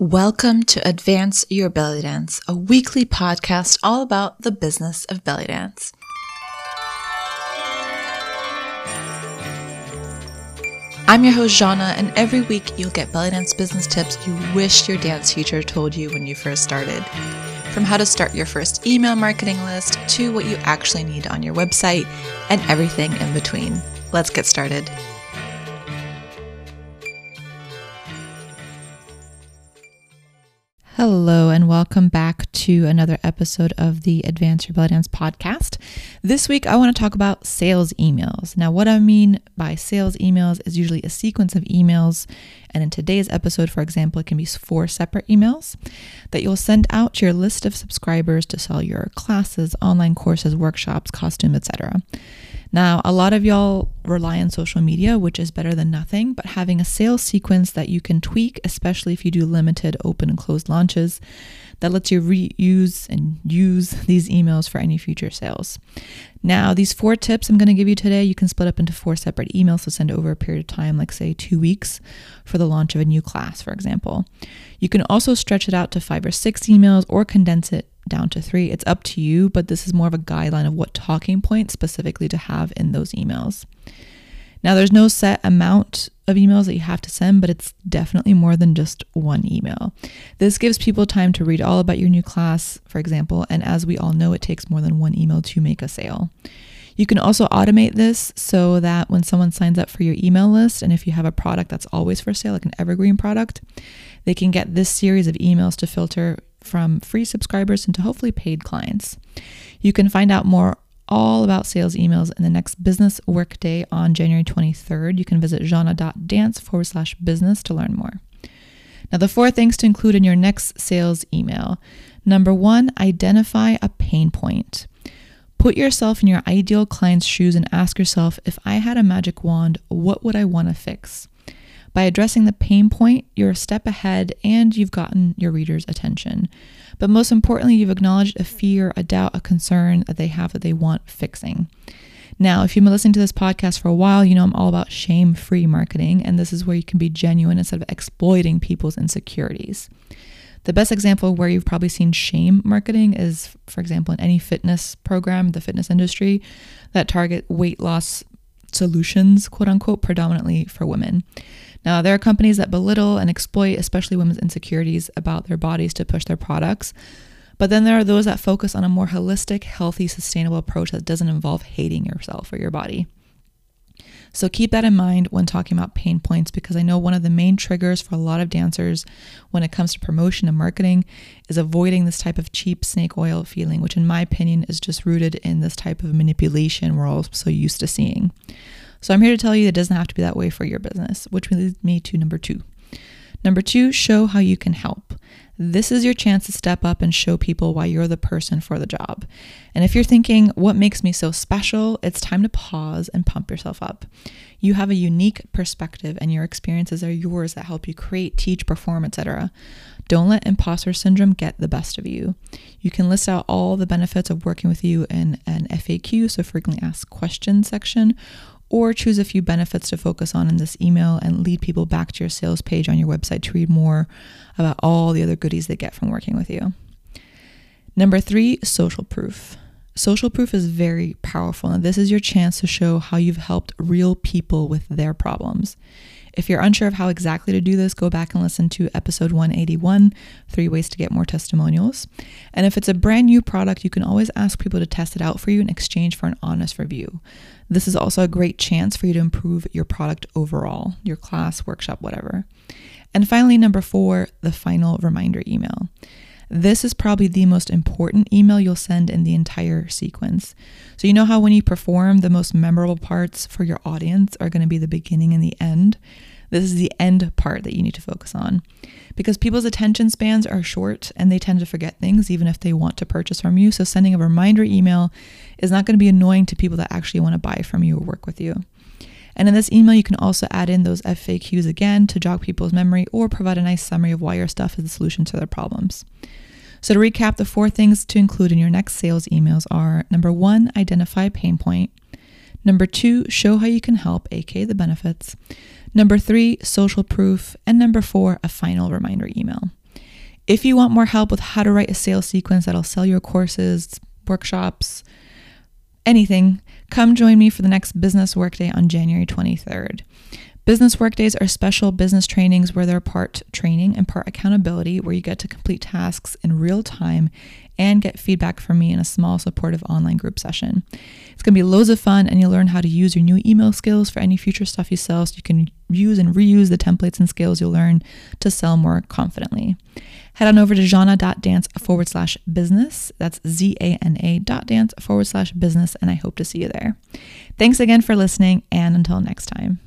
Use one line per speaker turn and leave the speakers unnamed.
Welcome to Advance Your Belly Dance, a weekly podcast all about the business of belly dance. I'm your host, Zana, and every week you'll get belly dance business tips you wish your dance teacher told you when you first started. From how to start your first email marketing list to what you actually need on your website and everything in between. Let's get started. Hello, and welcome back to another episode of the Advance Your Belly Dance podcast. This week, I want to talk about sales emails. Now, what I mean by sales emails is usually a sequence of emails. And in today's episode, for example, it can be four separate emails that you'll send out to your list of subscribers to sell your classes, online courses, workshops, costume, etc. Now, a lot of y'all rely on social media, which is better than nothing, but having a sales sequence that you can tweak, especially if you do limited open and closed launches, that lets you reuse and use these emails for any future sales. Now, these four tips I'm going to give you today, you can split up into four separate emails to send over a period of time, like say two weeks for the launch of a new class, for example. You can also stretch it out to five or six emails or condense it down to three. It's up to you, but this is more of a guideline of what talking points specifically to have in those emails. Now, there's no set amount of emails that you have to send, but it's definitely more than just one email. This gives people time to read all about your new class, for example, and as we all know, it takes more than one email to make a sale. You can also automate this so that when someone signs up for your email list, and if you have a product that's always for sale, like an evergreen product, they can get this series of emails to filter from free subscribers into hopefully paid clients. You can find out more all about sales emails in the next business workday on January 23rd. You can visit zana.dance forward slash business to learn more. Now, the four things to include in your next sales email. Number one, identify a pain point. Put yourself in your ideal client's shoes and ask yourself if I had a magic wand, what would I want to fix? By addressing the pain point, you're a step ahead and you've gotten your reader's attention. But most importantly, you've acknowledged a fear, a doubt, a concern that they have that they want fixing. Now, if you've been listening to this podcast for a while, you know I'm all about shame free marketing, and this is where you can be genuine instead of exploiting people's insecurities. The best example where you've probably seen shame marketing is, for example, in any fitness program, the fitness industry that target weight loss solutions, quote unquote, predominantly for women. Now, there are companies that belittle and exploit, especially women's insecurities about their bodies to push their products. But then there are those that focus on a more holistic, healthy, sustainable approach that doesn't involve hating yourself or your body. So keep that in mind when talking about pain points because I know one of the main triggers for a lot of dancers when it comes to promotion and marketing is avoiding this type of cheap snake oil feeling, which in my opinion is just rooted in this type of manipulation we're all so used to seeing. So I'm here to tell you it doesn't have to be that way for your business, which leads me to number two. Number two, show how you can help. This is your chance to step up and show people why you're the person for the job. And if you're thinking, what makes me so special? It's time to pause and pump yourself up. You have a unique perspective and your experiences are yours that help you create, teach, perform, etc. Don't let imposter syndrome get the best of you. You can list out all the benefits of working with you in an FAQ, so frequently asked questions section, or choose a few benefits to focus on in this email and lead people back to your sales page on your website to read more about all the other goodies they get from working with you. Number three, social proof. Social proof is very powerful, and this is your chance to show how you've helped real people with their problems. If you're unsure of how exactly to do this, go back and listen to episode 181 Three Ways to Get More Testimonials. And if it's a brand new product, you can always ask people to test it out for you in exchange for an honest review. This is also a great chance for you to improve your product overall, your class, workshop, whatever. And finally, number four, the final reminder email. This is probably the most important email you'll send in the entire sequence. So, you know how when you perform, the most memorable parts for your audience are going to be the beginning and the end? This is the end part that you need to focus on because people's attention spans are short and they tend to forget things even if they want to purchase from you. So, sending a reminder email is not going to be annoying to people that actually want to buy from you or work with you. And in this email, you can also add in those FAQs again to jog people's memory or provide a nice summary of why your stuff is the solution to their problems. So, to recap, the four things to include in your next sales emails are number one, identify pain point. Number two, show how you can help, aka the benefits. Number three, social proof. And number four, a final reminder email. If you want more help with how to write a sales sequence that'll sell your courses, workshops, anything, come join me for the next business workday on January 23rd. Business workdays are special business trainings where they're part training and part accountability, where you get to complete tasks in real time and get feedback from me in a small supportive online group session. It's going to be loads of fun, and you'll learn how to use your new email skills for any future stuff you sell so you can use and reuse the templates and skills you'll learn to sell more confidently. Head on over to zana.dance forward slash business. That's Z A N A dot dance forward slash business, and I hope to see you there. Thanks again for listening, and until next time.